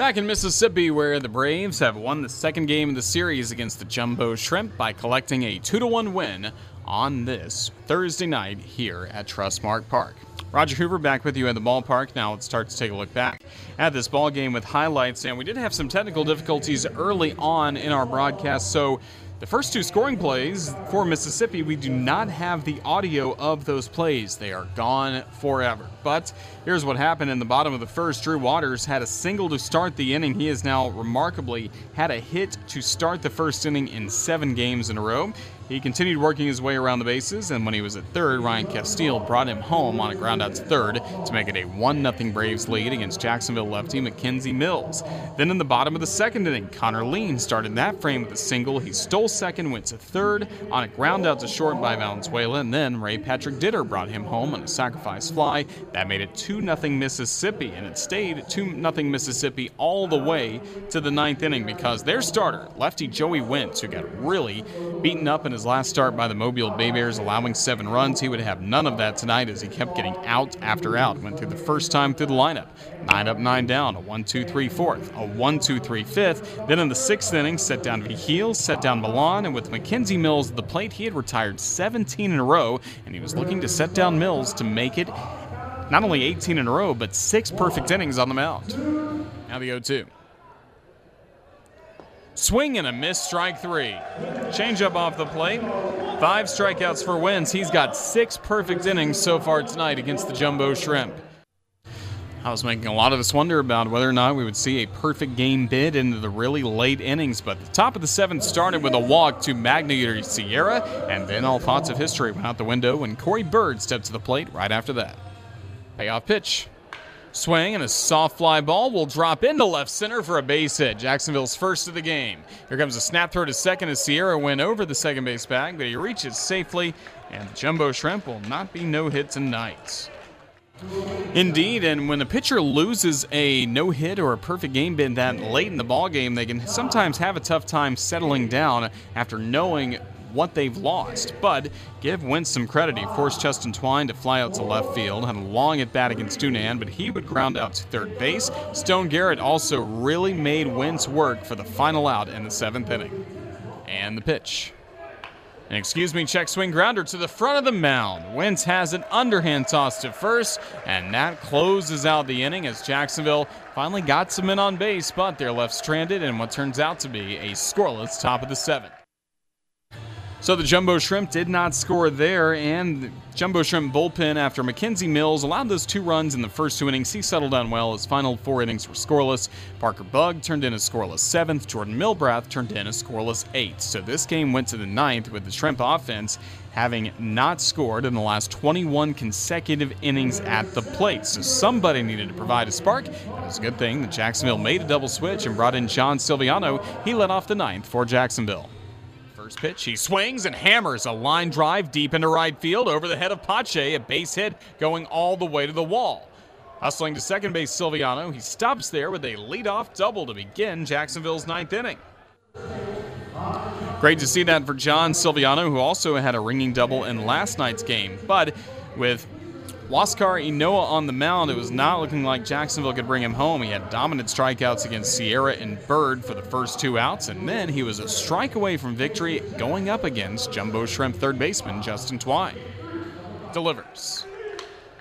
Back in Mississippi, where the Braves have won the second game of the series against the Jumbo Shrimp by collecting a 2 1 win on this Thursday night here at Trustmark Park. Roger Hoover back with you at the ballpark. Now let's start to take a look back at this ball game with highlights. And we did have some technical difficulties early on in our broadcast, so the first two scoring plays for Mississippi, we do not have the audio of those plays. They are gone forever. But here's what happened in the bottom of the first. Drew Waters had a single to start the inning. He has now remarkably had a hit to start the first inning in seven games in a row. He continued working his way around the bases, and when he was at third, Ryan Casteel brought him home on a ground out to third to make it a 1 0 Braves lead against Jacksonville lefty McKenzie Mills. Then in the bottom of the second inning, Connor Lien started that frame with a single. He stole second, went to third on a ground out to short by Valenzuela, and then Ray Patrick Didder brought him home on a sacrifice fly. That made it 2 0 Mississippi, and it stayed 2 0 Mississippi all the way to the ninth inning because their starter, lefty Joey Wentz, who got really beaten up in his last start by the Mobile Bay Bears, allowing seven runs, he would have none of that tonight as he kept getting out after out. Went through the first time through the lineup. Nine up, nine down, a 1 2 3 fourth, a 1 2 3 fifth. Then in the sixth inning, set down Vigil, set down Milan, and with McKenzie Mills at the plate, he had retired 17 in a row, and he was looking to set down Mills to make it not only 18 in a row, but six perfect innings on the mound. Now the 0 2. Swing and a miss, strike three. Changeup off the plate. Five strikeouts for Wentz. He's got six perfect innings so far tonight against the Jumbo Shrimp. I was making a lot of us wonder about whether or not we would see a perfect game bid into the really late innings, but the top of the seventh started with a walk to Magneuris Sierra, and then all thoughts of history went out the window when Corey Bird stepped to the plate right after that. Payoff pitch. Swing and a soft fly ball will drop into left center for a base hit. Jacksonville's first of the game. Here comes a snap throw to second as Sierra went over the second base bag, but he reaches safely, and the Jumbo Shrimp will not be no hit tonight. Indeed, and when a pitcher loses a no hit or a perfect game bid that late in the ball game, they can sometimes have a tough time settling down after knowing what they've lost. But give Wentz some credit. He forced Justin Twine to fly out to left field, had a long at bat against Dunand, but he would ground out to third base. Stone Garrett also really made Wentz work for the final out in the seventh inning. And the pitch. An excuse me check swing grounder to the front of the mound. Wentz has an underhand toss to first, and that closes out the inning as Jacksonville finally got some men on base, but they're left stranded in what turns out to be a scoreless top of the seventh. So the Jumbo Shrimp did not score there, and Jumbo Shrimp bullpen after McKenzie Mills allowed those two runs in the first two innings. He settled down well. His final four innings were scoreless. Parker Bugg turned in a scoreless seventh. Jordan Milbrath turned in a scoreless eighth. So this game went to the ninth with the Shrimp offense having not scored in the last 21 consecutive innings at the plate. So somebody needed to provide a spark. It was a good thing that Jacksonville made a double switch and brought in John Silviano. He led off the ninth for Jacksonville. First pitch, he swings and hammers a line drive deep into right field over the head of Pache, a base hit going all the way to the wall. Hustling to second base, Silviano. He stops there with a leadoff double to begin Jacksonville's ninth inning. Great to see that for John Silviano, who also had a ringing double in last night's game. But with Huascar Ynoa on the mound, it was not looking like Jacksonville could bring him home. He had dominant strikeouts against Sierra and Bird for the first two outs, and then he was a strike away from victory going up against Jumbo Shrimp third baseman Justin Twine. Delivers.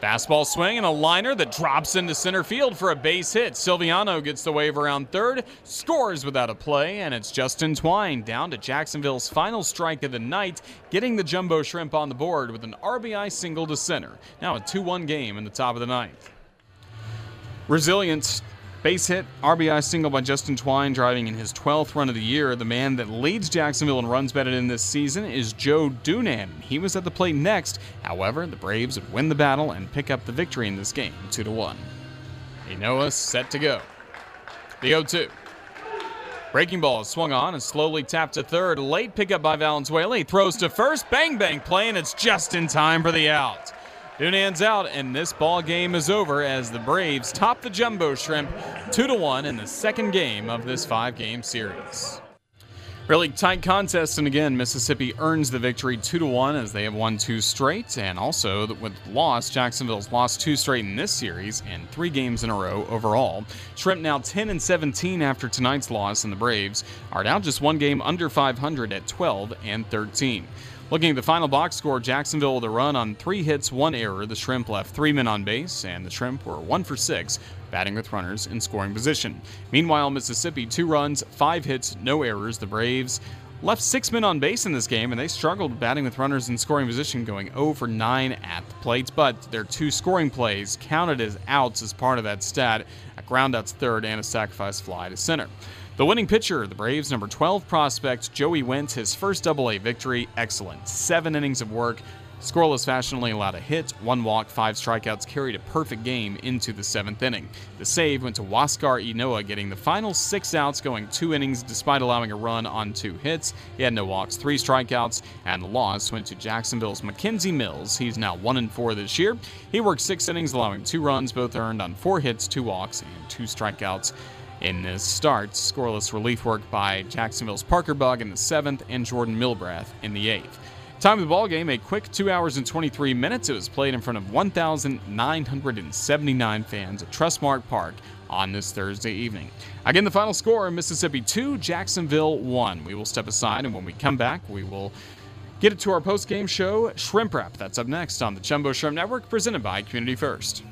Fastball swing and a liner that drops into center field for a base hit. Silviano gets the wave around third, scores without a play, and it's Justin Twine down to Jacksonville's final strike of the night, getting the Jumbo Shrimp on the board with an RBI single to center. Now a 2 1 game in the top of the ninth. Resilient Base hit, RBI single by Justin Twine, driving in his 12th run of the year. The man that leads Jacksonville in runs batted in this season is Joe Dunand. He was at the plate next. However, the Braves would win the battle and pick up the victory in this game, 2 to 1. Ynoa set to go. The 0 2. Breaking ball is swung on and slowly tapped to third. Late pickup by Valenzuela. He throws to first. Bang bang play, and it's just in time for the out. Dunand's out, and this ball game is over as the Braves top the Jumbo Shrimp 2 to 1 in the second game of this five game series. Really tight contest, and again, Mississippi earns the victory two to one as they have won two straight, and also with loss, Jacksonville's lost two straight in this series and three games in a row overall. Shrimp now 10 and 17 after tonight's loss, and the Braves are now just one game under 500 at 12 and 13. Looking at the final box score, Jacksonville with a run on three hits, one error. The Shrimp left three men on base, and the Shrimp were one for six, batting with runners in scoring position. Meanwhile, Mississippi, two runs, five hits, no errors. The Braves left six men on base in this game, and they struggled batting with runners in scoring position, going 0 for 9 at the plate. But their two scoring plays counted as outs as part of that stat a ground groundouts third and a sacrifice fly to center. The winning pitcher, the Braves' number 12 prospect, Joey Wentz, his first Double A victory, excellent. Seven innings of work, Scoreless fashion only allowed a hit, one walk, five strikeouts, carried a perfect game into the seventh inning. The save went to Huascar Ynoa, getting the final six outs, going two innings despite allowing a run on two hits. He had no walks, three strikeouts, and the loss went to Jacksonville's McKenzie Mills. He's now one and four this year. He worked six innings, allowing two runs, both earned on four hits, two walks, and two strikeouts. In this start, scoreless relief work by Jacksonville's Parker Bugg in the seventh and Jordan Milbrath in the eighth. Time of the ball game, a quick 2 hours and 23 minutes. It was played in front of 1,979 fans at Trustmark Park on this Thursday evening. Again, the final score Mississippi 2, Jacksonville 1. We will step aside, and when we come back, we will get it to our post game show, Shrimp Wrap. That's up next on the Jumbo Shrimp Network, presented by Community First.